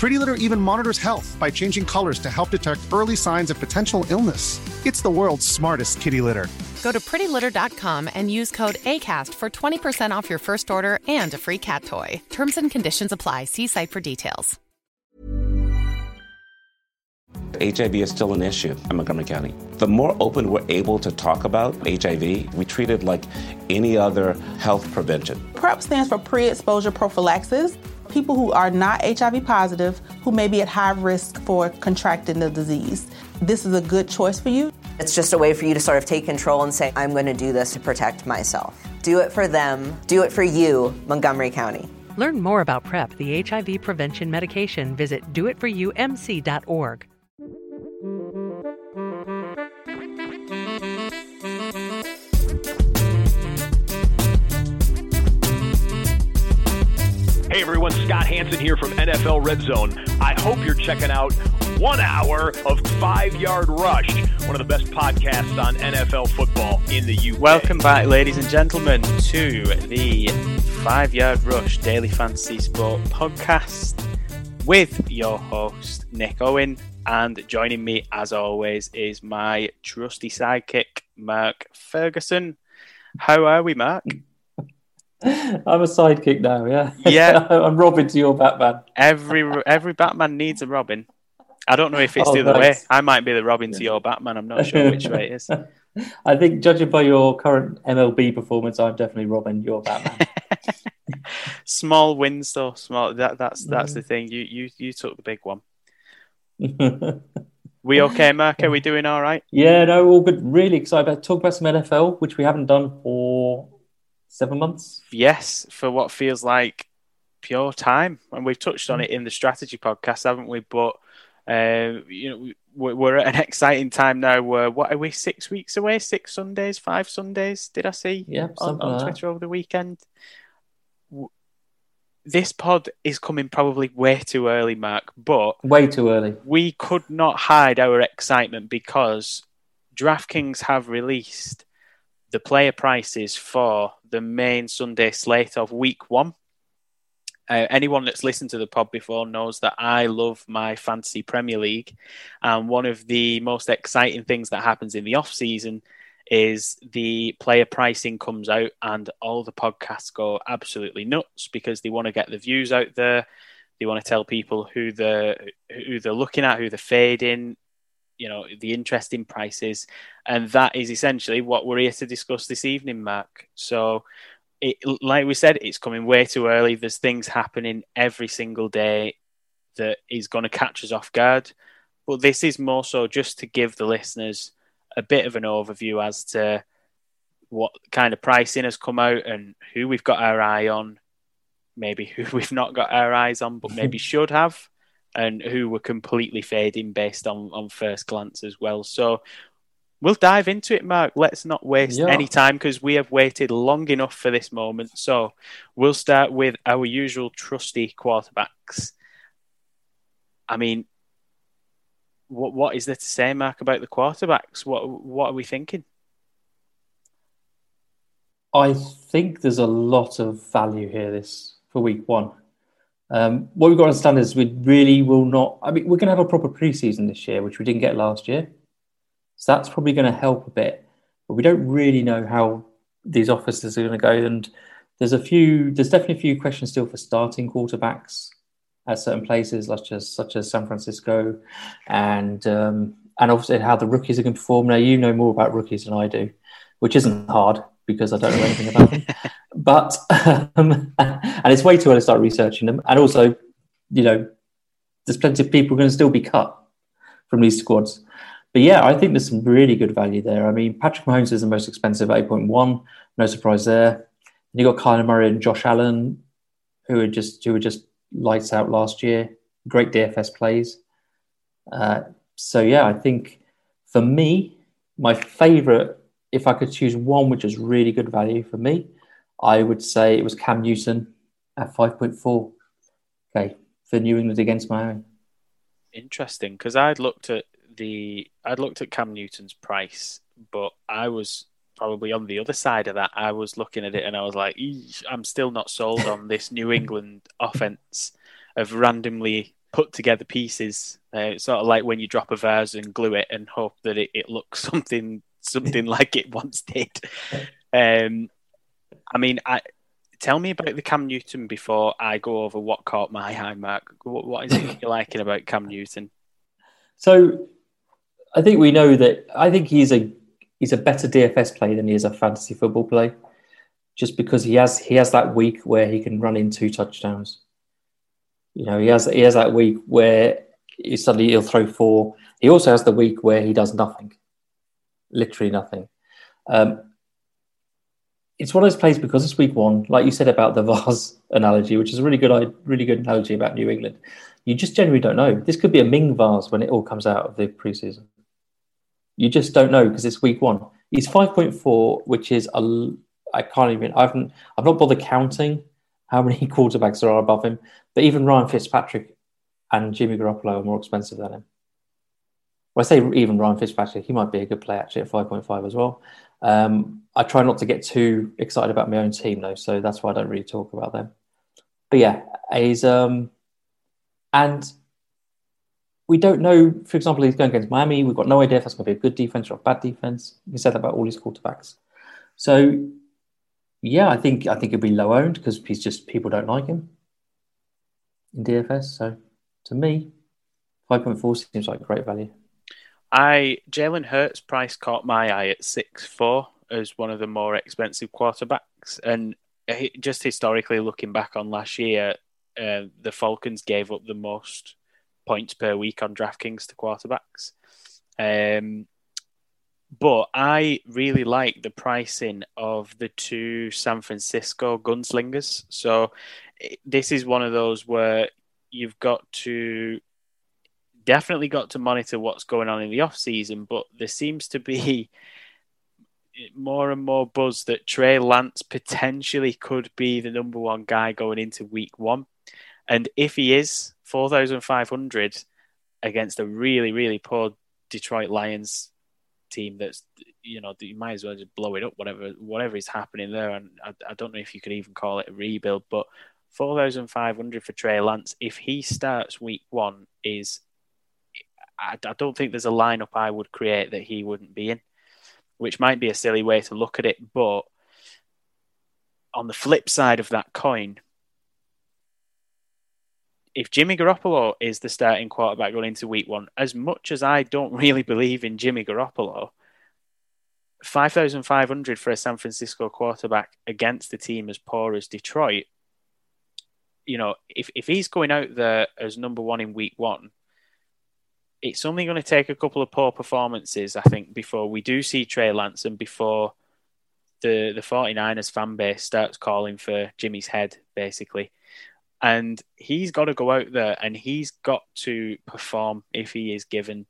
Pretty Litter even monitors health by changing colors to help detect early signs of potential illness. It's the world's smartest kitty litter. Go to prettylitter.com and use code ACAST for 20% off your first order and a free cat toy. Terms and conditions apply. See site for details. HIV is still an issue in Montgomery County. The more open we're able to talk about HIV, we treat it like any other health prevention. PrEP stands for pre exposure prophylaxis. People who are not HIV positive, who may be at high risk for contracting the disease. This is a good choice for you. It's just a way for you to sort of take control and say, I'm going to do this to protect myself. Do it for them, do it for you, Montgomery County. Learn more about PrEP, the HIV prevention medication. Visit doitforyoumc.org. Hey everyone, Scott Hanson here from NFL Red Zone. I hope you're checking out one hour of Five Yard Rush, one of the best podcasts on NFL football in the UK. Welcome back, ladies and gentlemen, to the Five Yard Rush Daily Fantasy Sport podcast with your host, Nick Owen. And joining me, as always, is my trusty sidekick, Mark Ferguson. How are we, Mark? I'm a sidekick now, yeah. Yeah. I'm Robin to your Batman. Every every Batman needs a Robin. I don't know if it's Oh, the other nice. way. I might be the Robin to your Batman. I'm not sure which way it is. I think, judging by your current MLB performance, I'm definitely Robin, your Batman. Small wins, though. Small. That that's that's the mm. thing. You you you took the big one. We okay, Mark? Are we doing all right? yeah, no, all good. Really excited about talk about some NFL, which we haven't done for seven months. Yes, for what feels like pure time, and we've touched on it in the strategy podcast, haven't we? But uh, you know, we- we're, at an exciting time now. Where what are we? Six weeks away? Six Sundays? Five Sundays? Did I see? Yeah, on, on like. Twitter over the weekend. This pod is coming probably way too early, Mark, but Way too early. we could not hide our excitement because DraftKings have released the player prices for the main Sunday slate of week one. Uh, anyone that's listened to the pod before knows that I love my fantasy Premier League. And one of the most exciting things that happens in the off season is the player pricing comes out and all the podcasts go absolutely nuts because they want to get the views out there. They want to tell people who the who they're looking at, who they're fading, you know, the interest in prices, and that is essentially what we're here to discuss this evening, Mark. So, it, like we said, it's coming way too early. There's things happening every single day that is going to catch us off guard. But this is more so just to give the listeners a bit of an overview as to what kind of pricing has come out and who we've got our eye on, maybe who we've not got our eyes on, but maybe should have, and who we're completely fading based on, on first glance as well. So we'll dive into it, Mark. Let's not waste Yeah. any time because we have waited long enough for this moment. So we'll start with our usual trusty quarterbacks. I mean, what what is there to say, Mark, about the quarterbacks? What what are we thinking? I think there's a lot of value here this for week one. Um, what we've got to understand is we really will not. I mean, we're going to have a proper preseason this year, which we didn't get last year. So that's probably going to help a bit. But we don't really know how these officers are going to go. And there's a few, there's definitely a few questions still for starting quarterbacks at certain places, such as such as San Francisco, and um, and obviously how the rookies are going to perform. Now you know more about rookies than I do, which isn't hard because I don't know anything about them. But um, and it's way too early to start researching them. And also, you know, there's plenty of people going to still be cut from these squads. But yeah, I think there's some really good value there. I mean, Patrick Mahomes is the most expensive, 8.1. No surprise there. And you got Kyler Murray and Josh Allen, who are just who were just lights out last year. Great DFS plays. Uh, so yeah, I think for me, my favourite, if I could choose one which is really good value for me, I would say it was Cam Newton at 5.4. Okay, for New England against Miami. Interesting, because I'd looked at the I'd looked at Cam Newton's price, but I was probably on the other side of that. I was looking at it and I was like, I'm still not sold on this New England offense of randomly put together pieces. Uh, it's sort of like when you drop a vase and glue it and hope that it, it looks something something like it once did. Um, I mean, I tell me about the Cam Newton before I go over what caught my eye, Mark. What, what is it you're liking about Cam Newton? So, I think we know that. I think he's a he's a better DFS play than he is a fantasy football play, just because he has he has that week where he can run in two touchdowns. You know, he has he has that week where he suddenly he'll throw four. He also has the week where he does nothing, literally nothing. Um, it's one of those plays because it's week one, like you said about the vase analogy, which is a really good, really good analogy about New England. You just generally don't know. This could be a Ming vase when it all comes out of the preseason. You just don't know because it's week one. He's five point four, which is a. I can't even. I haven't. I've not bothered counting how many quarterbacks there are above him. But even Ryan Fitzpatrick and Jimmy Garoppolo are more expensive than him. Well, I say even Ryan Fitzpatrick, he might be a good play actually at 5.5 as well. Um, I try not to get too excited about my own team though, so that's why I don't really talk about them. But yeah, he's um, and we don't know. For example, he's going against Miami. We've got no idea if that's going to be a good defense or a bad defense. We said that about all these quarterbacks. So yeah, I think I think it'd be low owned because he's just people don't like him in DFS. So to me, five point four seems like great value. I Jalen Hurts price caught my eye at six four as one of the more expensive quarterbacks, and just historically looking back on last year, uh, the Falcons gave up the most points per week on DraftKings to quarterbacks. Um, but I really like the pricing of the two San Francisco gunslingers. So this is one of those where you've got to definitely got to monitor what's going on in the off season, but there seems to be more and more buzz that Trey Lance potentially could be the number one guy going into week one. And if he is 4,500 against a really, really poor Detroit Lions team that's, you know, you might as well just blow it up, whatever, whatever is happening there. And I, I don't know if you could even call it a rebuild, but 4,500 for Trey Lance, if he starts week one, is I, I don't think there's a lineup I would create that he wouldn't be in, which might be a silly way to look at it. But on the flip side of that coin, if Jimmy Garoppolo is the starting quarterback going into week one, as much as I don't really believe in Jimmy Garoppolo, 5,500 for a San Francisco quarterback against a team as poor as Detroit, you know, if, if he's going out there as number one in week one, it's only going to take a couple of poor performances, I think, before we do see Trey Lance and before the, the 49ers fan base starts calling for Jimmy's head, basically. And he's got to go out there and he's got to perform if he is given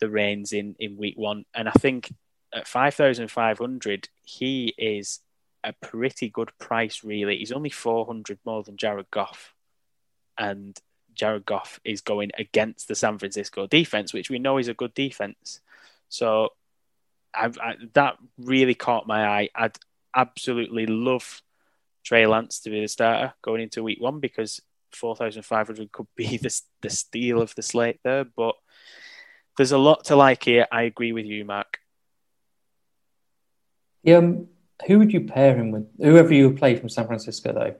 the reins in, in week one. And I think at 5,500, he is a pretty good price, really. He's only 400 more than Jared Goff. And Jared Goff is going against the San Francisco defense, which we know is a good defense. So I, I, that really caught my eye. I'd absolutely love Trey Lance to be the starter going into week one because 4,500 could be the, the steal of the slate there, but there's a lot to like here. I agree with you, Mark. Yeah, um, who would you pair him with? Whoever you play from San Francisco, though,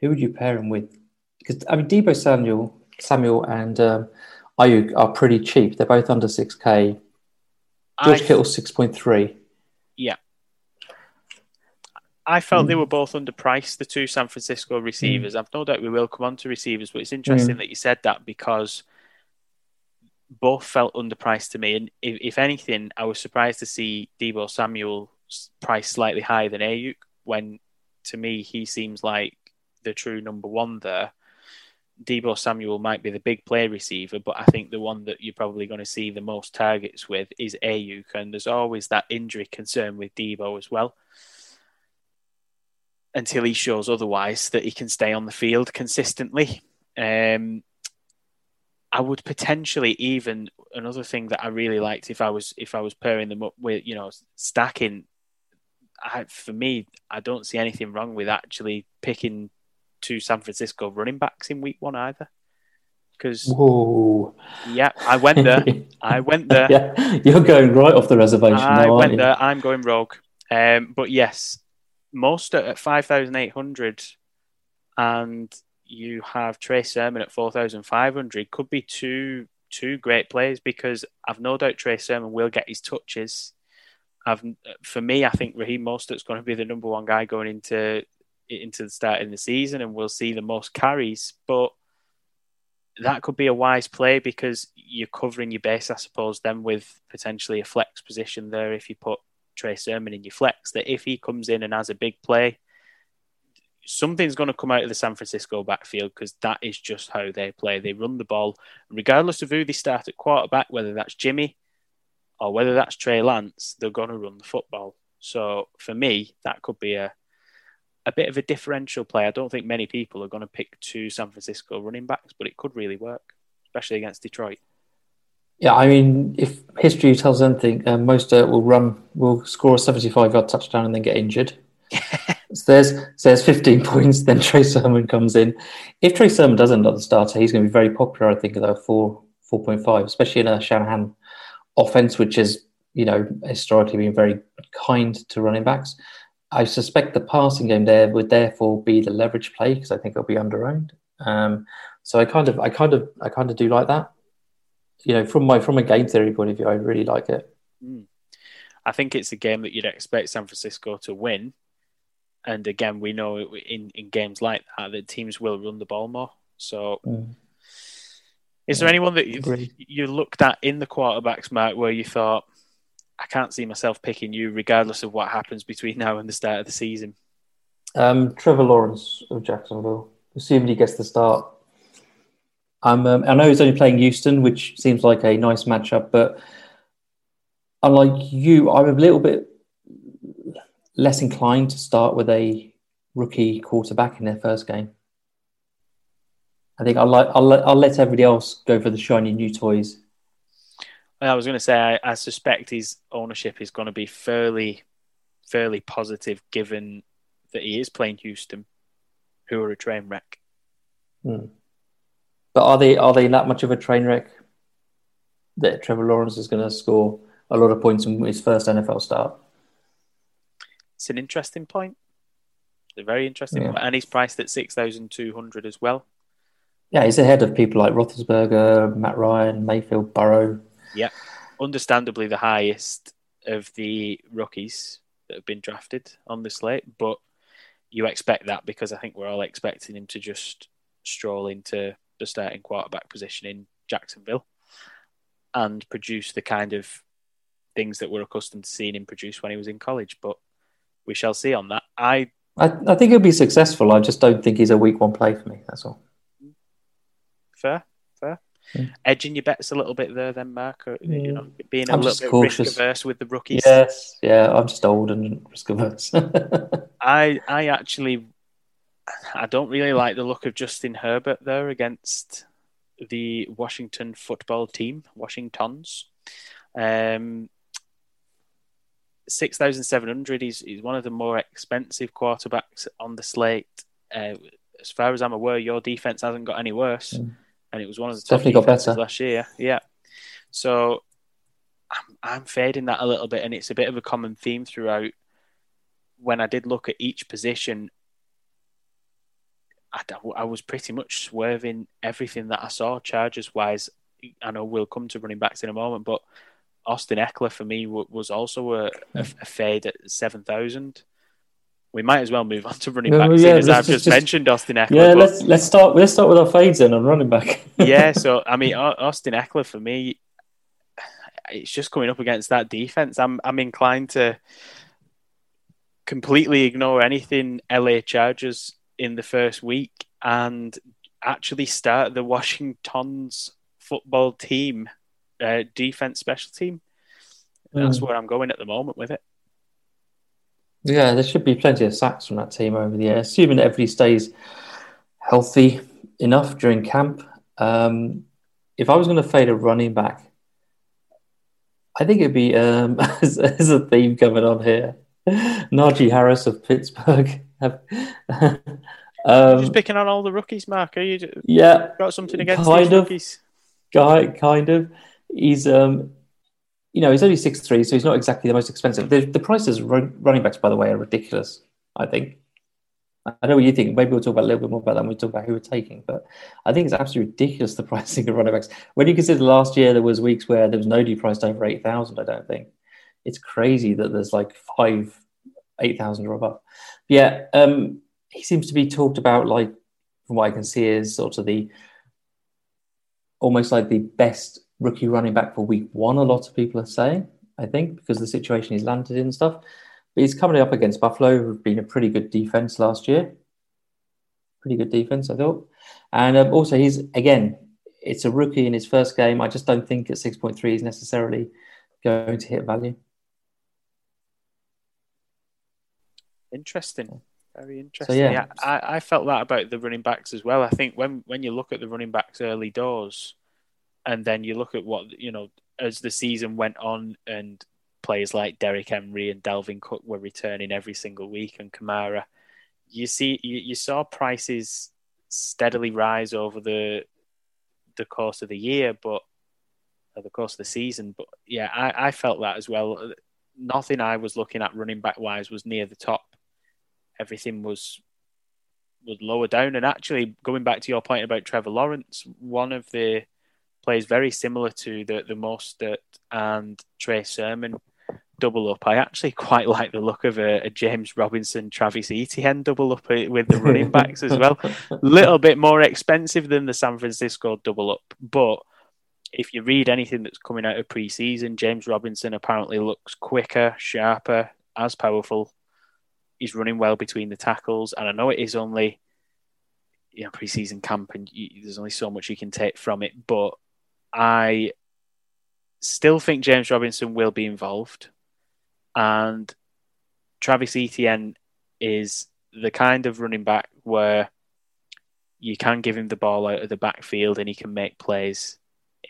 who would you pair him with? Because I mean, Deebo Samuel, Samuel, and um, Aiyuk are pretty cheap. They're both under six k. George I, Kittle six point three. Yeah, I felt mm. they were both underpriced. The two San Francisco receivers. Mm. I've no doubt we will come on to receivers, but it's interesting mm. that you said that because both felt underpriced to me. And if, if anything, I was surprised to see Deebo Samuel priced slightly higher than Aiyuk when to me he seems like the true number one there. Deebo Samuel might be the big play receiver, but I think the one that you're probably going to see the most targets with is Aiyuk, and there's always that injury concern with Deebo as well. Until he shows otherwise that he can stay on the field consistently. Um, I would potentially even another thing that I really liked if I was if I was pairing them up with you know stacking. I, for me, I don't see anything wrong with actually picking two San Francisco running backs in week one either. Because whoa, yeah, I went there. I went there. yeah, you're going right off the reservation. I now, went there. I'm going rogue. Um, but yes, most at five thousand eight hundred, and you have Trey Sermon at 4,500 could be two two great players because I've no doubt Trey Sermon will get his touches. I've, for me, I think Raheem Mostert's going to be the number one guy going into into the start of the season, and we'll see the most carries. But that could be a wise play because you're covering your base, I suppose, then with potentially a flex position there if you put Trey Sermon in your flex. That if he comes in and has a big play, something's going to come out of the San Francisco backfield because that is just how they play. They run the ball, regardless of who they start at quarterback, whether that's Jimmy or whether that's Trey Lance, they're going to run the football. So for me, that could be a a bit of a differential play. I don't think many people are going to pick two San Francisco running backs, but it could really work, especially against Detroit. Yeah, I mean, if history tells anything, uh, Mostert will run, will score a 75 yard touchdown and then get injured. so there's so there's 15 points. Then Trey Sermon comes in. If Trey Sermon doesn't end up the starter, he's going to be very popular. I think though four 4.5, especially in a Shanahan offense, which has you know historically been very kind to running backs. I suspect the passing game there would therefore be the leverage play because I think it'll be underowned. Um, so I kind of, I kind of, I kind of do like that. You know, from my from a game theory point of view, I really like it. Mm. I think it's a game that you'd expect San Francisco to win and again, we know in, in games like that that teams will run the ball more. So, mm. is there anyone that you, you looked at in the quarterbacks, Mark, where you thought, I can't see myself picking you, regardless of what happens between now and the start of the season? Um, Trevor Lawrence of Jacksonville, assuming he gets the start. Um, I know he's only playing Houston, which seems like a nice matchup, but unlike you, I'm a little bit less inclined to start with a rookie quarterback in their first game. I think I'll, let, I'll, let, I'll let everybody else go for the shiny new toys. I was going to say, I, I suspect his ownership is going to be fairly, fairly positive, given that he is playing Houston, who are a train wreck. Hmm. But are they are they that much of a train wreck that Trevor Lawrence is going to score a lot of points in his first NFL start? It's an interesting point. It's a very interesting yeah. point. And he's priced at 6,200 as well. Yeah, he's ahead of people like Roethlisberger, Matt Ryan, Mayfield, Burrow. Yeah, understandably the highest of the rookies that have been drafted on the slate, but you expect that because I think we're all expecting him to just stroll into the starting quarterback position in Jacksonville and produce the kind of things that we're accustomed to seeing him produce when he was in college. But we shall see on that. I I, I think he'll be successful. I just don't think he's a week one play for me. That's all. Fair, Mm. Edging your bets a little bit there, then, Mark. Or, you know, being a I'm little bit cautious. risk averse with the rookies. Yes, yeah. I'm just old and risk averse. I I actually I don't really like the look of Justin Herbert there against the Washington football team, Washingtons. Um, 6,700. He's, he's one of the more expensive quarterbacks on the slate. Uh, as far as I'm aware, your defense hasn't got any worse, mm. And it was one of the top definitely got better last year. Yeah, so I'm, I'm fading that a little bit, and it's a bit of a common theme throughout. When I did look at each position, I, I was pretty much swerving everything that I saw Chargers wise. I know we'll come to running backs in a moment, but Austin Ekeler for me was also a, a, a fade at seven thousand. We might as well move on to running back, yeah, as I've just, just, mentioned Austin Ekeler. Yeah, let's let's start. Let's start with our fades then on running back. yeah, so I mean, Austin Ekeler for me, it's just coming up against that defense. I'm I'm inclined to completely ignore anything LA Chargers in the first week and actually start the Washington's football team uh, defense special team. That's mm. where I'm going at the moment with it. Yeah, there should be plenty of sacks from that team over the year, assuming everybody stays healthy enough during camp. Um, if I was going to fade a running back, I think it'd be um, as, as, a theme coming on here. Najee Harris of Pittsburgh. um, just picking on all the rookies, Mark. Are you? Yeah, got something against kind these of, rookies? Guy, kind of. He's um, you know, he's only six three, so he's not exactly the most expensive. The, the prices running backs, by the way, are ridiculous. I think. I know what you think. Maybe we'll talk about a little bit more about that when we talk about who we're taking. But I think it's absolutely ridiculous the pricing of running backs. When you consider last year there was weeks where there was nobody priced over eight thousand. I don't think it's crazy that there's like five eight thousand or above. Yeah, um, he seems to be talked about like from what I can see is sort of the almost like the best rookie running back for week one, a lot of people are saying, I think, because the situation he's landed in and stuff. But he's coming up against Buffalo, who've been a pretty good defense last year. Pretty good defense, I thought. And um, also, he's, again, it's a rookie in his first game. I just don't think at 6.3 is necessarily going to hit value. Interesting. Very interesting. So, yeah, yeah I, I felt that about the running backs as well. I think when, when you look at the running backs early doors, and then you look at what you know as the season went on, and players like Derrick Henry and Dalvin Cook were returning every single week, and Kamara. You see, you, you saw prices steadily rise over the the course of the year, but uh, the course of the season. But yeah, I, I felt that as well. Nothing I was looking at running back wise was near the top. Everything was was lower down. And actually, going back to your point about Trevor Lawrence, one of the plays very similar to the the Mostert and Trey Sermon double up. I actually quite like the look of a, a James Robinson, Travis Etienne double up uh, with the running backs as well. A little bit more expensive than the San Francisco double up, but if you read anything that's coming out of preseason, James Robinson apparently looks quicker, sharper, as powerful. He's running well between the tackles, and I know it is only you know preseason camp, and you, there's only so much you can take from it, but I still think James Robinson will be involved, and Travis Etienne is the kind of running back where you can give him the ball out of the backfield and he can make plays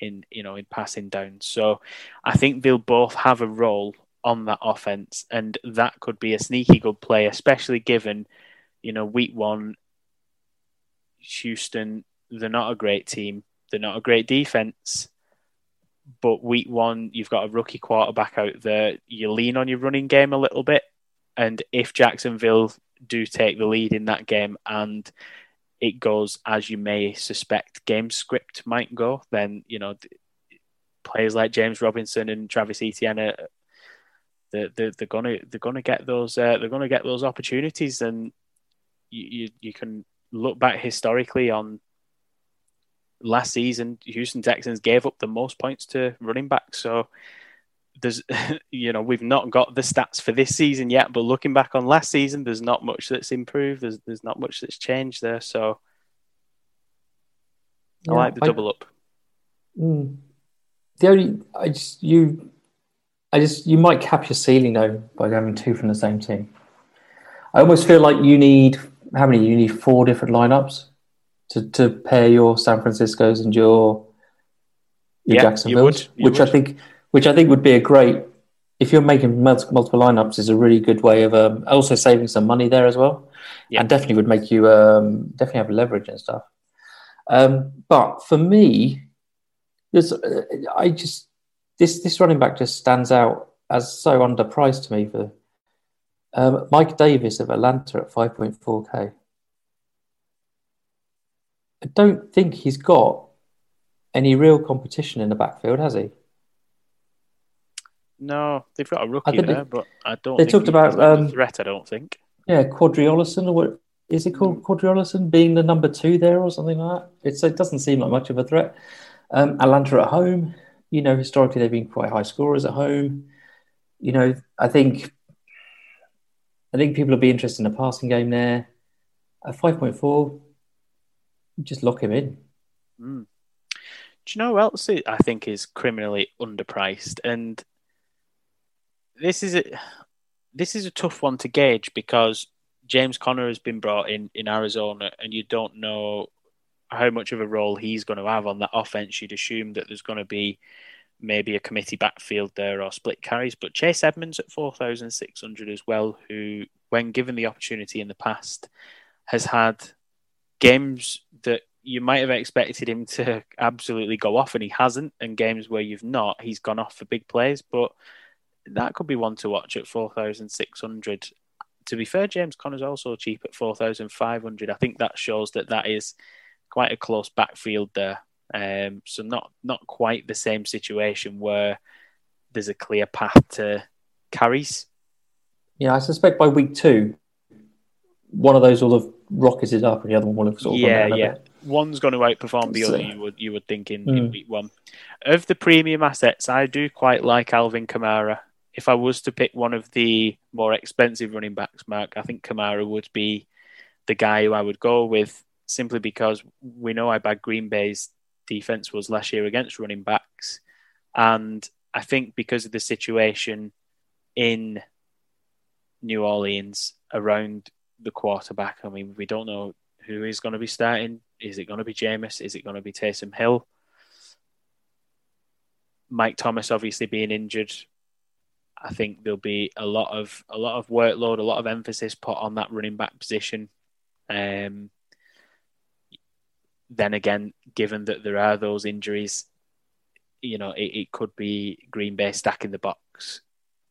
in you know in passing down. So I think they'll both have a role on that offense, and that could be a sneaky good play, especially given you know week one, Houston they're not a great team. They're not a great defense, but week one you've got a rookie quarterback out there. You lean on your running game a little bit, and if Jacksonville do take the lead in that game and it goes as you may suspect game script might go, then you know players like James Robinson and Travis Etienne are, they're, they're, they're gonna they're gonna get those uh, they're gonna get those opportunities, and you, you you can look back historically on last season, Houston Texans gave up the most points to running backs. So there's, you know, we've not got the stats for this season yet, but looking back on last season, there's not much that's improved. There's there's not much that's changed there. So I yeah, like the I, double up. Mm, the only I just you, I just you might cap your ceiling though by having two from the same team. I almost feel like you need how many? You need four different lineups to, to pair your San Francisco's and your your yeah, Jacksonville's, you you which would. I think which I think would be a great if you're making multiple lineups, is a really good way of um, also saving some money there as well, yeah. and definitely would make you um, definitely have leverage and stuff. Um, but for me, there's uh, I just this this running back just stands out as so underpriced to me for um, Mike Davis of Atlanta at 5.4k. I don't think he's got any real competition in the backfield, has he? No, they've got a rookie there, but I don't. They talked about um, threat. I don't think. Yeah, Qadree Ollison, or what is it called? Mm. Qadree Ollison being the number two there, or something like that. It's, it doesn't seem like much of a threat. Um, Atlanta at home, you know, historically they've been quite high scorers at home. You know, I think, I think people will be interested in a passing game there. At five point four, just lock him in. Mm. Do you know who else I think is criminally underpriced? And this is a this is a tough one to gauge because James Conner has been brought in in Arizona, and you don't know how much of a role he's going to have on that offense. You'd assume that there's going to be maybe a committee backfield there or split carries, but Chase Edmonds at four thousand six hundred as well, who, when given the opportunity in the past, has had games that you might have expected him to absolutely go off, and he hasn't. And games where you've not, he's gone off for big plays, but that could be one to watch at 4,600. To be fair, James Conner's also cheap at 4,500. I think that shows that that is quite a close backfield there. Um, so not not quite the same situation where there's a clear path to carries. Yeah, I suspect by week two, one of those will have rocketed up, and the other one will have sort of yeah, yeah. One's going to outperform the so, other. You would you would think in, mm. in, hmm. week one. Of the premium assets, I do quite like Alvin Kamara if I was to pick one of the more expensive running backs, Mark, I think Kamara would be the guy who I would go with simply because we know how bad Green Bay's defense was last year against running backs. And I think because of the situation in New Orleans around the quarterback, I mean, we don't know who is going to be starting. Is it going to be Jameis? Is it going to be Taysom Hill? Mike Thomas obviously being injured I think there'll be a lot of a lot of workload, a lot of emphasis put on that running back position. Um, then again, given that there are those injuries, you know, it, it could be Green Bay stacking the box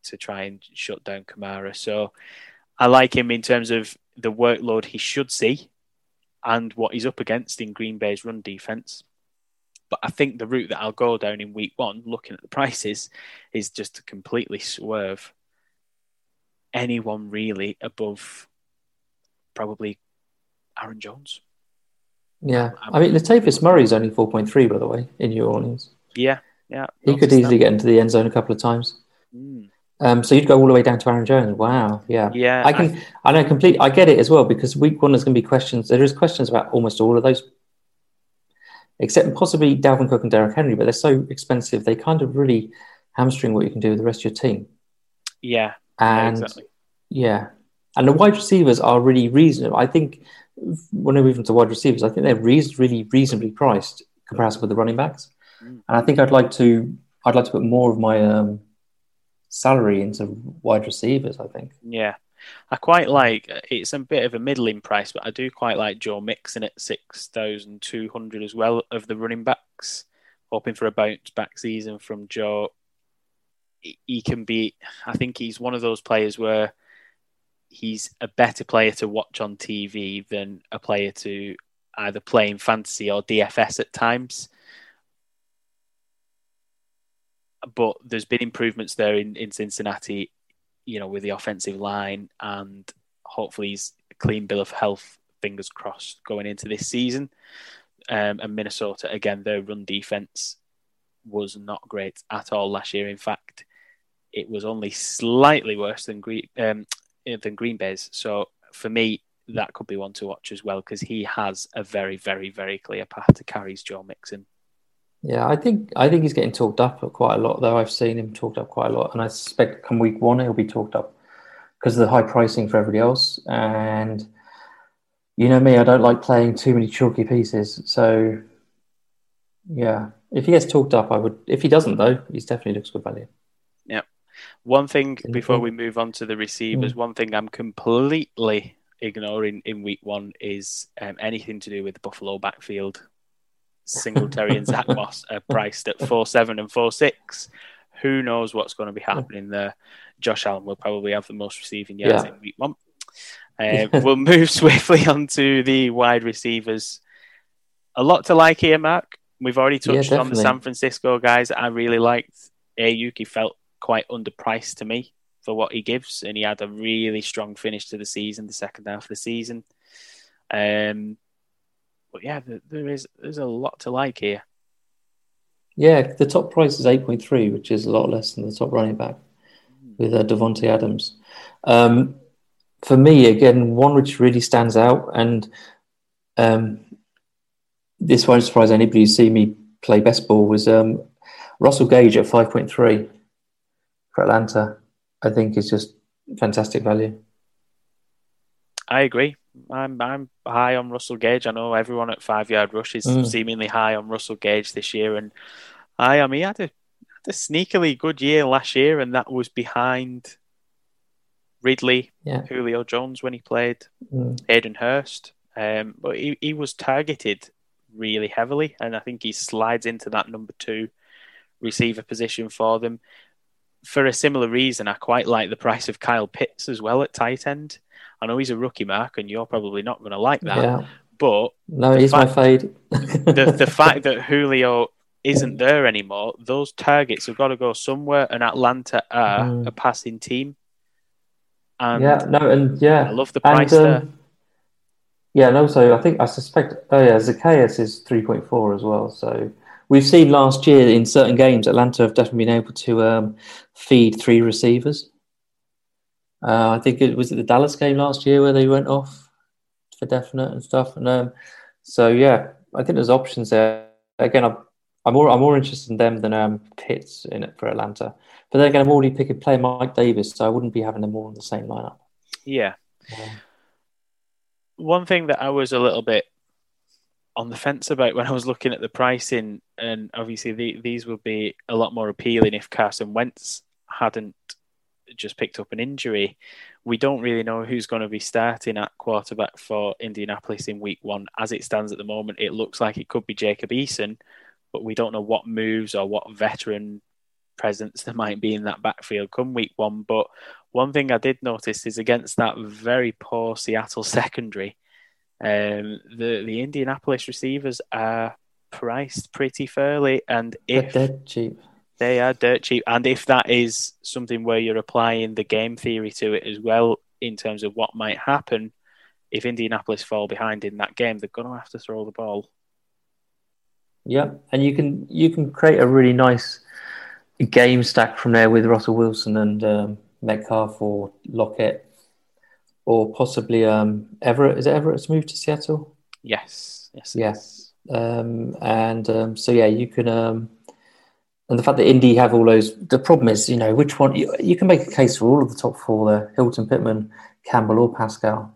to try and shut down Kamara. So I like him in terms of the workload he should see and what he's up against in Green Bay's run defense. But I think the route that I'll go down in week one, looking at the prices, is just to completely swerve anyone really above probably Aaron Jones. Yeah, I mean, Latavius Murray is only four point three, by the way, in New Orleans. Yeah, yeah, he could easily get into the end zone a couple of times. Mm. Um, so you'd go all the way down to Aaron Jones. Wow, yeah, yeah. I can, I, I know complete. I get it as well because week one is going to be questions. There is questions about almost all of those except possibly Dalvin Cook and Derrick Henry, but they're so expensive. They kind of really hamstring what you can do with the rest of your team. Yeah. And yeah, exactly. yeah. And the wide receivers are really reasonable. I think when I move into wide receivers, I think they're really reasonably priced comparison with the running backs. Mm. And I think I'd like to I'd like to put more of my um, salary into wide receivers, I think. Yeah. I quite like it's a bit of a middling price, but I do quite like Joe Mixon at six thousand two hundred as well of the running backs. Hoping for a bounce back season from Joe. He can be. I think he's one of those players where he's a better player to watch on TV than a player to either play in fantasy or DFS at times. But there's been improvements there in, in Cincinnati you know, with the offensive line and hopefully he's a clean bill of health, fingers crossed, going into this season. Um, and Minnesota, again, their run defense was not great at all last year. In fact, it was only slightly worse than Green, um, than Green Bay's. So for me, that could be one to watch as well because he has a very, very, very clear path to carries Joe Mixon. Yeah, I think I think he's getting talked up quite a lot. Though I've seen him talked up quite a lot, and I suspect come week one he'll be talked up because of the high pricing for everybody else. And you know me, I don't like playing too many chalky pieces. So yeah, if he gets talked up, I would. If he doesn't, though, he's definitely looks good value. Yeah. One thing before we move on to the receivers, mm. one thing I'm completely ignoring in week one is um, anything to do with the Buffalo backfield. Singletary and Zach Moss are priced at four seven and four six. Who knows what's going to be happening there? Josh Allen will probably have the most receiving yards yeah. in week one. Uh, we'll move swiftly on to the wide receivers. A lot to like here, Mark. We've already touched yeah, on the San Francisco guys. I really liked Aiyuk. He felt quite underpriced to me for what he gives, and he had a really strong finish to the season, the second half of the season. Um, but yeah, there is there's a lot to like here. Yeah, the top price is eight point three, which is a lot less than the top running back with uh, Davante Adams. Um, for me, again, one which really stands out, and um, this won't surprise anybody who see me play best ball, was um, Russell Gage at 5.3 for Atlanta. I think is just fantastic value. I agree. I'm I'm high on Russell Gage. I know everyone at Five Yard Rush is mm. seemingly high on Russell Gage this year, and I, I mean, he had a, had a sneakily good year last year, and that was behind Ridley, yeah. Julio Jones when he played, mm. Hayden Hurst. Um, but he, he was targeted really heavily, and I think he slides into that number two receiver position for them. For a similar reason, I quite like the price of Kyle Pitts as well at tight end. I know he's a rookie mark, and you're probably not going to like that. Yeah. But no, he's fact, my fade. the the fact that Julio isn't there anymore, those targets have got to go somewhere, and Atlanta are mm. a passing team. And yeah, no, and yeah, I love the price and, um, there. Yeah, and also I think I suspect. Oh yeah, Zaccheaus is three point four as well. So we've seen last year in certain games, Atlanta have definitely been able to um, feed three receivers. Uh, I think it was at the Dallas game last year where they went off for definite and stuff. And um, so yeah, I think there's options there. Again, I'm, I'm more I'm more interested in them than um, Pitts in it for Atlanta. But then again, I'm already picking player Mike Davis, so I wouldn't be having them all in the same lineup. Yeah. yeah one thing that I was a little bit on the fence about when I was looking at the pricing, and obviously the, these would be a lot more appealing if Carson Wentz hadn't just picked up an injury. We don't really know who's going to be starting at quarterback for Indianapolis in week one. As it stands at the moment, it looks like it could be Jacob Eason, but we don't know what moves or what veteran presence there might be in that backfield come week one. But one thing I did notice is against that very poor Seattle secondary, um, the the Indianapolis receivers are priced pretty fairly, and if they're cheap, they are dirt cheap. And if that is something where you're applying the game theory to it as well, in terms of what might happen if Indianapolis fall behind in that game, they're going to have to throw the ball. Yeah, and you can you can create a really nice game stack from there with Russell Wilson and um, Metcalf or Lockett, or possibly um, Everett. Is it Everett's moved to Seattle? Yes. Yes. Yes. Um, and um, so yeah, you can. And the fact that Indy have all those. The problem is, you know, which one you, you can make a case for all of the top four there: Hilton, Pittman, Campbell, or Pascal.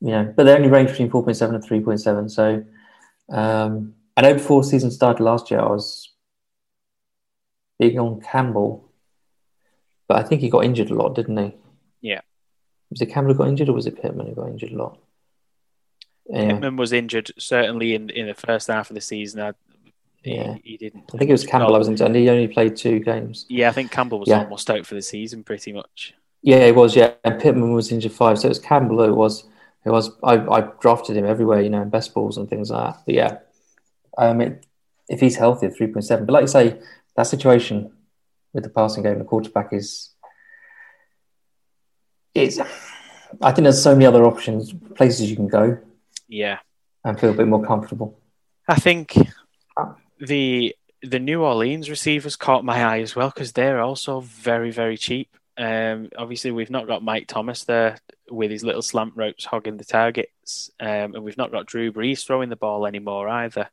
You know, but they only range between four point seven and three point seven. So um, I know before season started last year, I was big on Campbell, but I think he got injured a lot, didn't he? Yeah. Was it Campbell who got injured, or was it Pittman who got injured a lot? Pittman was injured certainly in, in the first half of the season. I, he, yeah, he didn't. I think it was Campbell. I was into, and he only played two games. Yeah, I think Campbell was yeah. almost out for the season, pretty much. Yeah, he was. Yeah, and Pittman was injured five, so it was Campbell who was. Who was I, I drafted him everywhere, you know, in best balls and things like that. But yeah, um, it, if he's healthy, three point seven. But like you say, that situation with the passing game, the quarterback is it's. I think there's so many other options, places you can go. Yeah, and feel a bit more comfortable. I think the the New Orleans receivers caught my eye as well because they're also very very cheap. Um, obviously, we've not got Mike Thomas there with his little slant routes hogging the targets, um, and we've not got Drew Brees throwing the ball anymore either.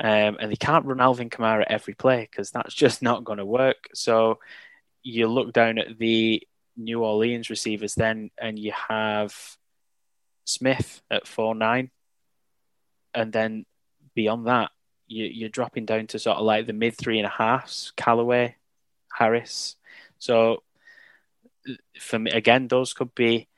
Um, and they can't run Alvin Kamara every play because that's just not going to work. So you look down at the New Orleans receivers then, and you have Smith at four nine, and then beyond that, you, you're dropping down to sort of like the mid three and a halfs. Callaway Harris. So for me, again, those could be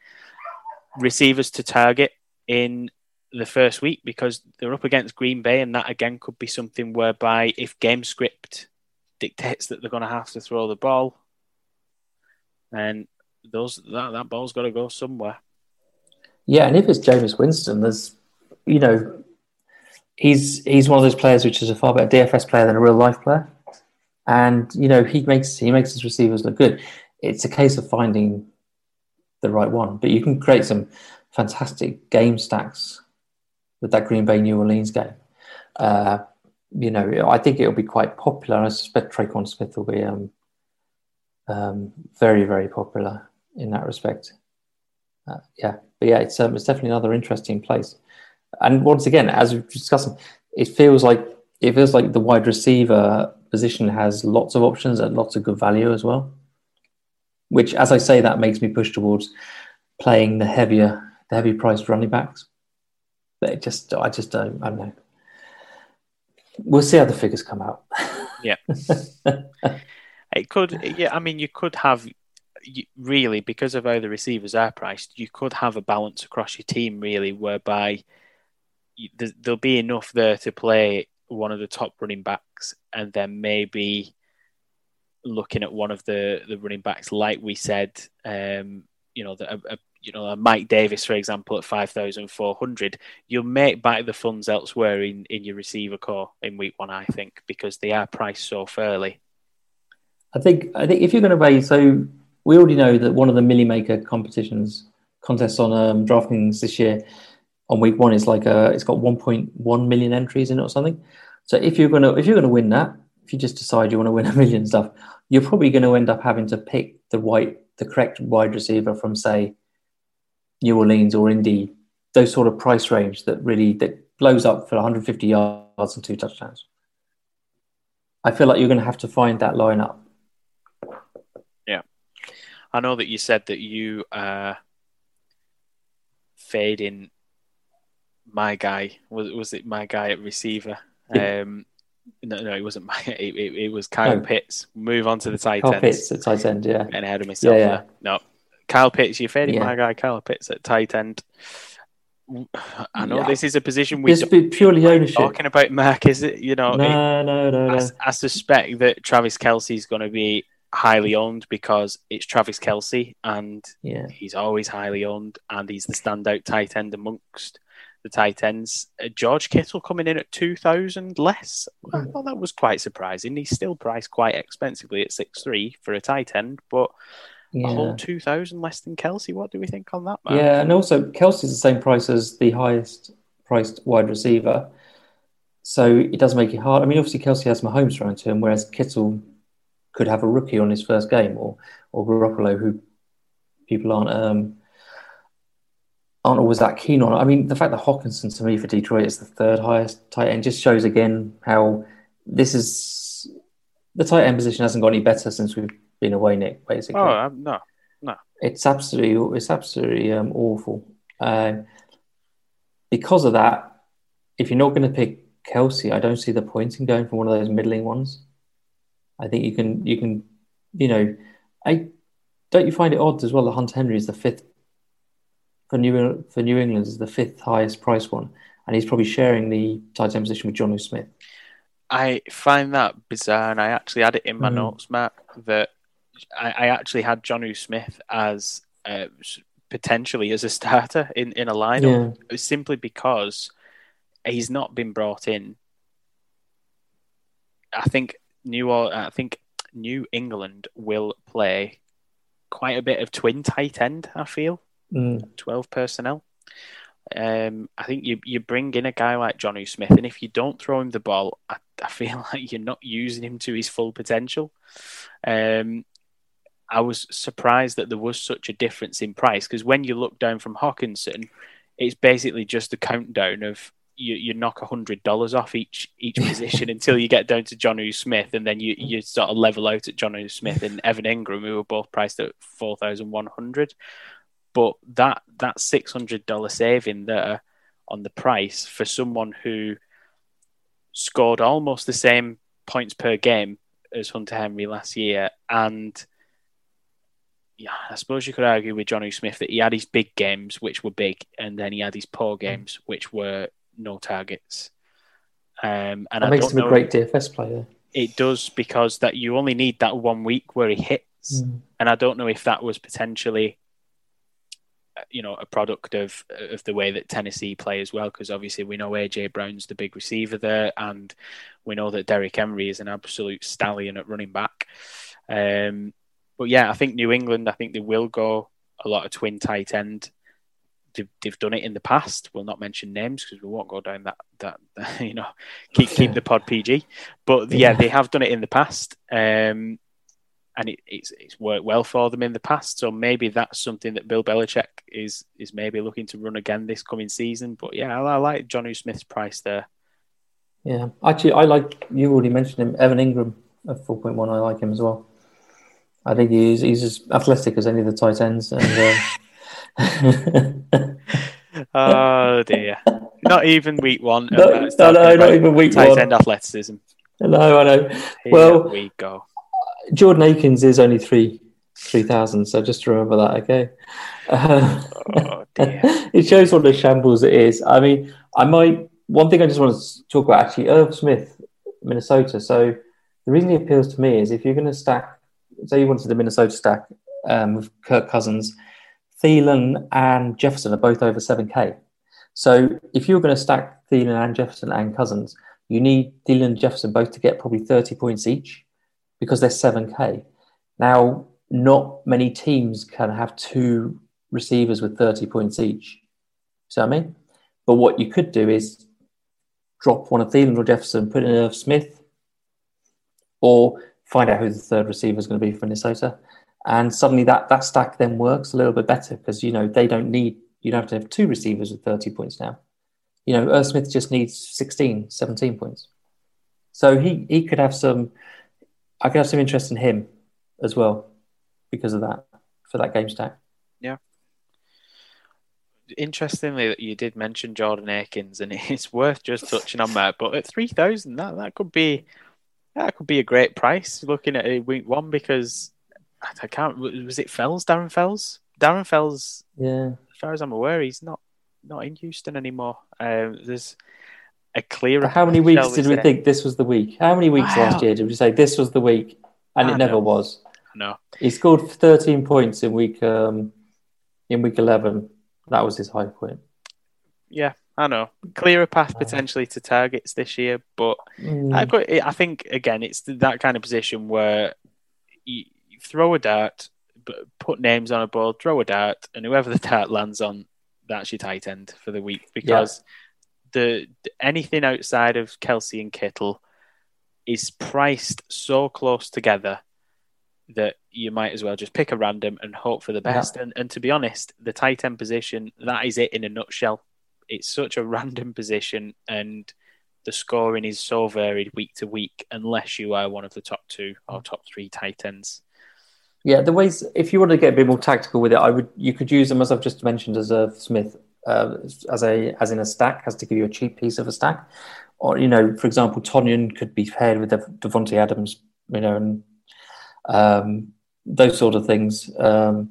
receivers to target in the first week because they're up against Green Bay, and that again could be something whereby if game script dictates that they're going to have to throw the ball, then those that, that ball's got to go somewhere. Yeah, and if it's Jameis Winston, there's you know he's he's one of those players which is a far better DFS player than a real life player, and you know he makes he makes his receivers look good. It's a case of finding the right one, but you can create some fantastic game stacks with that Green Bay New Orleans game. Uh, you know, I think it'll be quite popular. I suspect Tre'Quan Smith will be um, um, very, very popular in that respect. Uh, yeah, but yeah, it's um, it's definitely another interesting place. And once again, as we've discussed, it feels like it feels like the wide receiver position has lots of options at lots of good value as well. Which, as I say, that makes me push towards playing the heavier, the heavy priced running backs. But it just, I just don't, I don't know. We'll see how the figures come out. Yeah. it could, yeah. I mean, you could have really because of how the receivers are priced, you could have a balance across your team really, whereby there'll be enough there to play one of the top running backs, and then maybe looking at one of the the running backs, like we said, um, you know, the, a, you know, a Mike Davis, for example, at five thousand four hundred, you'll make back the funds elsewhere in in your receiver core in week one, I think, because they are priced so fairly. I think I think if you're going to raise, so we already know that one of the Milly Maker competitions contests on um, this year on week one is like a it's got 1.1 million entries in it or something. So if you're gonna if you're gonna win that, if you just decide you want to win a million stuff, you're probably going to end up having to pick the white the correct wide receiver from say New Orleans or Indy, those sort of price range that really that blows up for 150 yards and two touchdowns. I feel like you're going to have to find that lineup. Yeah, I know that you said that you uh, fading my guy was was it my guy at receiver? Um, no, no, it wasn't my. It, it, it was Kyle Pitts. Move on to the tight Kyle Pitts at tight end, yeah. And ahead of myself. Yeah, yeah. No, Kyle Pitts. You're fading yeah. my guy, Kyle Pitts at tight end. I know yeah. this is a position we just be purely ownership. Talking about Mark, is it? You know, no, it, no, no, no. I, I suspect that Travis Kelce is going to be highly owned because it's Travis Kelce, and yeah. he's always highly owned, and he's the standout tight end amongst the tight ends. Uh, George Kittle coming in at 2,000 less. I hmm. thought that was quite surprising. He's still priced quite expensively at six three for a tight end, but yeah. a whole 2,000 less than Kelce. What do we think on that, man? Yeah, and also Kelce's the same price as the highest priced wide receiver. So it does make it hard. I mean, obviously, Kelce has Mahomes thrown to him, whereas Kittle could have a rookie on his first game or, or Garoppolo, who people aren't. Um, aren't always that keen on. I mean, the fact that Hockenson to me for Detroit is the third highest tight end just shows again how this is the tight end position hasn't got any better since we've been away, Nick. Basically, oh um, no, no, it's absolutely it's absolutely um, awful. Uh, because of that, if you're not going to pick Kelce, I don't see the point in going for one of those middling ones. I think you can you can you know I don't you find it odd as well that Hunter Henry is the fifth for New for New England is the fifth highest price one, and he's probably sharing the tight end position with Jonnu Smith. I find that bizarre, and I actually had it in my mm. notes, Matt, that I, I, actually had Jonnu Smith as uh, potentially as a starter in, in a lineup, yeah. simply because he's not been brought in. I think New I think New England will play quite a bit of twin tight end. I feel mm. 12 personnel. Um, I think you you bring in a guy like Jonnu Smith, and if you don't throw him the ball, I, I feel like you're not using him to his full potential. Um, I was surprised that there was such a difference in price because when you look down from Hockenson, it's basically just a countdown of you, you knock a hundred dollars off each each position until you get down to Jonnu Smith, and then you, you sort of level out at Jonnu Smith and Evan Engram, who were both priced at four thousand one hundred. But that that six hundred dollar saving there on the price for someone who scored almost the same points per game as Hunter Henry last year, and yeah, I suppose you could argue with Jonnu Smith that he had his big games, which were big, and then he had his poor games, which were no targets. Um, and that I makes don't him a great DFS player. It does because that you only need that one week where he hits, Mm. and I don't know if that was potentially, you know, a product of of the way that Tennessee play as well. Because obviously we know AJ Brown's the big receiver there, and we know that Derrick Henry is an absolute stallion at running back. Um, but yeah, I think New England. I think they will go a lot of twin tight end. They've, they've done it in the past. We'll not mention names because we won't go down that that you know keep keep the pod PG. But yeah, they have done it in the past, um, and it, it's it's worked well for them in the past. So maybe that's something that Bill Belichick is is maybe looking to run again this coming season. But yeah, I, I like Jonnu Smith's price there. Yeah, actually, I like you already mentioned him, Evan Engram at four point one. I like him as well. I think he's he's as athletic as any of the tight ends, and uh, Oh dear, not even week one. No, no, no, not even week tight one. end athleticism. no, I know. Here well, we go. Jordan Akins is only three three thousand, so just remember that, okay? Uh, Oh dear. it shows what a shambles it is. I mean, I might one thing I just want to talk about actually, Irv Smith, Minnesota. So the reason he appeals to me is if you're going to stack, say you wanted the Minnesota stack um, with Kirk Cousins, Thielen and Jefferson are both over seven k. So if you're going to stack Thielen and Jefferson and Cousins, you need Thielen and Jefferson both to get probably thirty points each because they're seven k. Now, not many teams can have two receivers with 30 points each. See what I mean? But what you could do is drop one of Thielen or Jefferson, put in Irv Smith, or find out who the third receiver is going to be for Minnesota. And suddenly that, that stack then works a little bit better because, you know, they don't need, you don't have to have two receivers with 30 points now. You know, Irv Smith just needs 16, 17 points. So he, he could have some, I could have some interest in him as well because of that, for that game stack. Yeah. Interestingly, that you did mention Jordan Akins, and it's worth just touching on that. But at three thousand, that that could be that could be a great price. Looking at it week one, because I can't. Was it Fells? Darren Fells? Darren Fells. Yeah. As far as I'm aware, he's not not in Houston anymore. Um, there's a clearer. How many weeks did we say. think this was the week? How many weeks Wow. last year did we say this was the week? And I it never know. was. No. He scored 13 points in week um, in week 11. That was his high point. Yeah, I know. Clearer path potentially to targets this year, but Mm. I've got. I think again, it's that kind of position where you, you throw a dart, but put names on a board, throw a dart, and whoever the dart lands on, that's your tight end for the week. Because the, the anything outside of Kelce and Kittle is priced so close together that you might as well just pick a random and hope for the best. And, and to be honest, the tight end position, that is it in a nutshell. It's such a random position and the scoring is so varied week to week unless you are one of the top two or top three tight ends. Yeah, the ways if you want to get a bit more tactical with it, I would you could use them as I've just mentioned as a Smith uh, as a as in a stack has to give you a cheap piece of a stack, or you know, for example, Tonyan could be paired with Dev- Davante Adams, you know, and um, those sort of things. Um,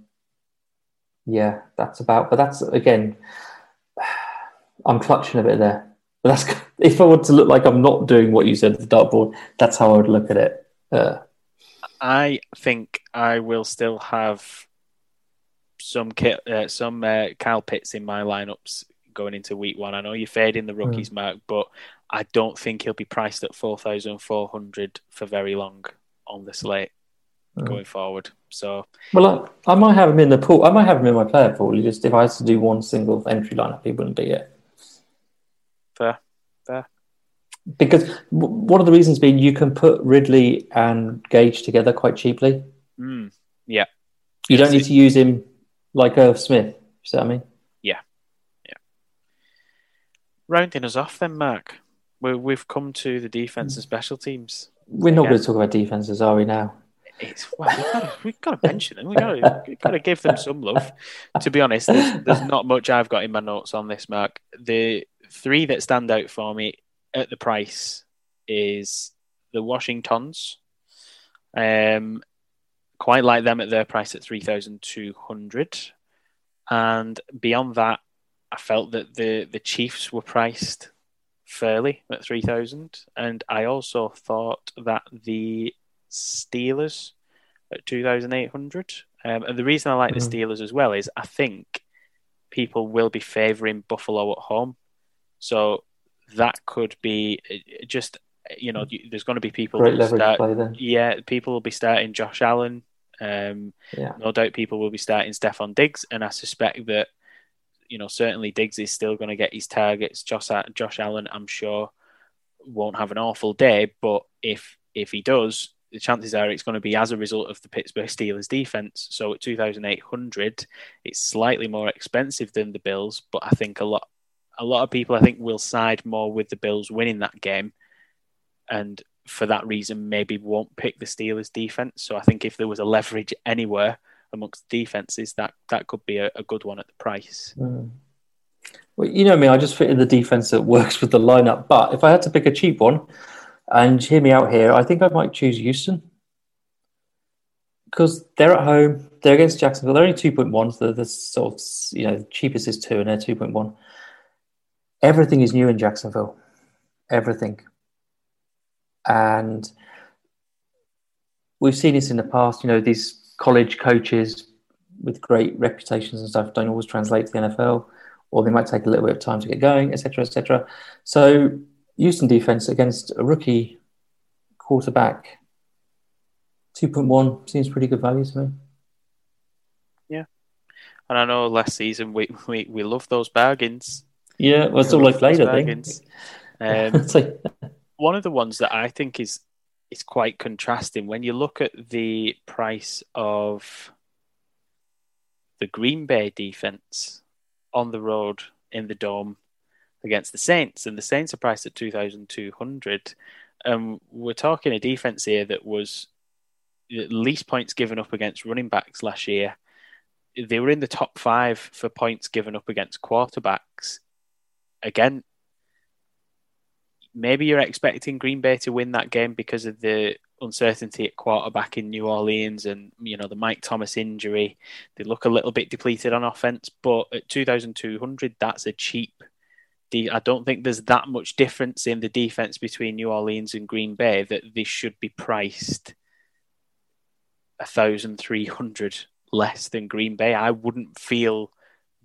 yeah, that's about. But that's again, I'm clutching a bit there. But that's if I want to look like I'm not doing what you said at the dartboard, that's how I would look at it. Uh, I think I will still have some kit, uh, some uh, Kyle Pitts in my lineups going into week one. I know you're fading the rookies, Mark, but I don't think he'll be priced at four thousand four hundred for very long on the slate Mm. going forward. So Well, I, I might have him in the pool. I might have him in my player pool. Just if I had to do one single entry lineup, he wouldn't be it. fair, fair. Because w- one of the reasons being you can put Ridley and Gage together quite cheaply. Mm, yeah, You don't need to use him like Irv Smith. You see what I mean? yeah, yeah. Rounding us off, then, Mark. we we've come to the defense and special teams. We're not going to talk about defenses, are we now? It's well, we've got to, we've got to mention them. We've got to, we've got to give them some love. To be honest, there's, there's not much I've got in my notes on this, Mark. The three that stand out for me at the price is the Washingtons, Um, quite like them at their price at 3,200. And beyond that, I felt that the, the Chiefs were priced fairly at 3,000. And I also thought that the Steelers at 2,800. Um, and the reason I like mm. the mm-hmm. Steelers as well is I think people will be favouring Buffalo at home. So that could be just, you know, there's going to be people. Great leverage start, play. Yeah, people will be starting Josh Allen. Um, yeah. No doubt people will be starting Stefon Diggs. And I suspect that, you know, certainly Diggs is still going to get his targets. Josh, Josh Allen, I'm sure, won't have an awful day. But if if he does, the chances are it's going to be as a result of the Pittsburgh Steelers defense. So at 2,800, it's slightly more expensive than the Bills, but I think a lot, a lot of people I think will side more with the Bills winning that game, and for that reason maybe won't pick the Steelers defense. So I think if there was a leverage anywhere amongst defenses, that that could be a, a good one at the price. Mm. Well, you know me, I just fit in the defense that works with the lineup. But if I had to pick a cheap one, and hear me out here. I think I might choose Houston because they're at home. They're against Jacksonville. They're only two point one. So the sort of you know cheapest is two, and they're two point one. Everything is new in Jacksonville. Everything, and we've seen this in the past. You know these college coaches with great reputations and stuff don't always translate to the NFL, or they might take a little bit of time to get going, etc., etc. So Houston defense against a rookie quarterback, 2.1 seems pretty good value to me. Yeah. And I know last season we, we, we love those bargains. Yeah, well, it's all like later, bargains. Um, one of the ones that I think is is quite contrasting when you look at the price of the Green Bay defense on the road in the dome against the Saints, and the Saints are priced at two thousand two hundred. Um, we're talking a defense here that was least points given up against running backs last year. They were in the top five for points given up against quarterbacks. Again, maybe you're expecting Green Bay to win that game because of the uncertainty at quarterback in New Orleans and you know the Mike Thomas injury. They look a little bit depleted on offense, but at 2200 that's a cheap I don't think there's that much difference in the defense between New Orleans and Green Bay that this should be priced a thousand three hundred less than Green Bay. I wouldn't feel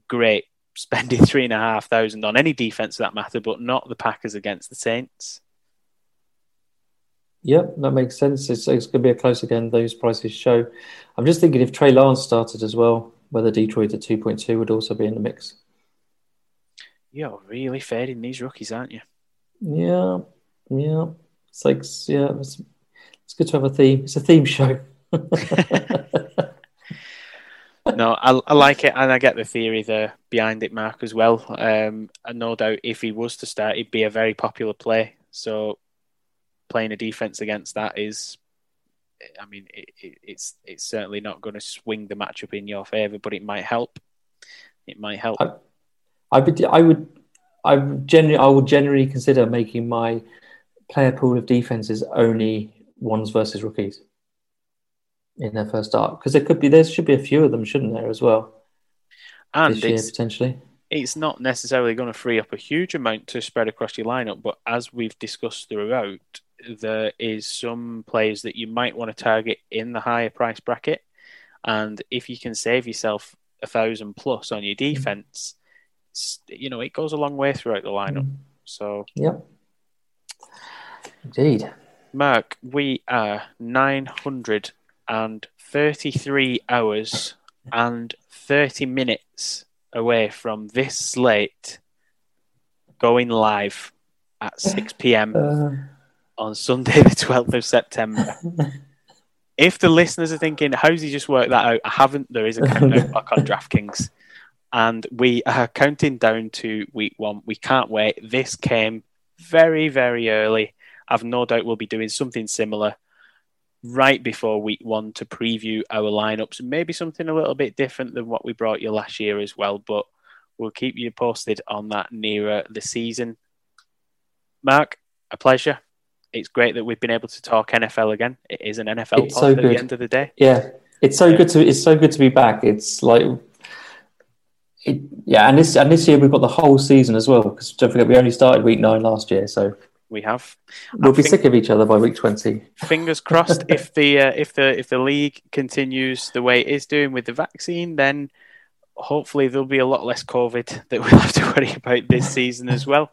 great spending three and a half thousand on any defense for that matter, but not the Packers against the Saints. Yep, that makes sense. It's, it's going to be a close again. Those prices show. I'm just thinking if Trey Lance started as well, whether Detroit at 2.2 would also be in the mix. You're really fading these rookies, aren't you? Yeah, yeah. It's like, yeah, it's, it's good to have a theme. It's a theme show. no, I, I, like it, and I get the theory there behind it, Mark, as well. Um, and no doubt, if he was to start, it'd be a very popular play. So, playing a defense against that is, I mean, it, it, it's it's certainly not going to swing the matchup in your favour, but it might help. It might help. I, I would, I would, I generally, I would generally consider making my player pool of defenses only ones versus rookies in their first start because there could be, there should be a few of them, shouldn't there, as well? And this year, potentially, it's not necessarily going to free up a huge amount to spread across your lineup, but as we've discussed throughout, there is some players that you might want to target in the higher price bracket, and if you can save yourself a thousand plus on your mm. defense you know, it goes a long way throughout the lineup. Mm. So, yep, indeed. Mark, we are 933 hours and 30 minutes away from this slate going live at 6 p.m. Uh... on Sunday, the 12th of September. if the listeners are thinking, how's he just worked that out? I haven't. There is a countdown clock on DraftKings and we are counting down to week one. We can't wait. This came very, very early. I've no doubt we'll be doing something similar right before week one to preview our lineups and maybe something a little bit different than what we brought you last year as well. But we'll keep you posted on that nearer the season. Mark, a pleasure. it's great that we've been able to talk NFL again. It is an NFL It's so at good. the end of the day. Yeah, it's so good to it's so good to be back. It's like, it, yeah, and this and this year we've got the whole season as well. Because don't forget, we only started week nine last year, so We have. we'll I be think- sick of each other by week twenty. fingers crossed if the uh, if the if the league continues the way it is doing with the vaccine then hopefully there'll be a lot less covid that we'll have to worry about this season as well.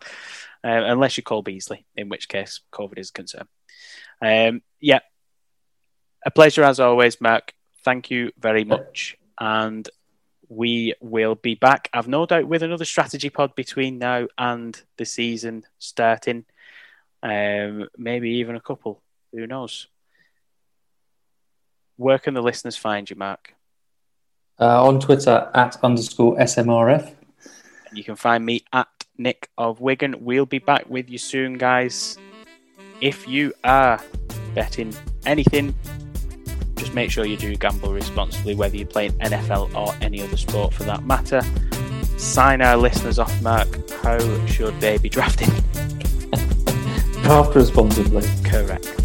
Uh, unless you Cole Beasley in which case covid is a concern. Um, yeah. A pleasure as always mark. Thank you very much. And we will be back i've no doubt with another strategy pod between now and the season starting um, maybe even a couple who knows? Where can the listeners find you, Mark? Uh, on Twitter at underscore SMRF. You can find me at Nick of Wigan. We'll be back with you soon, guys. If you are betting anything, just make sure you do gamble responsibly, whether you're playing NFL or any other sport for that matter. Sign our listeners off, Mark. How should they be drafting? Draft responsibly. Correct.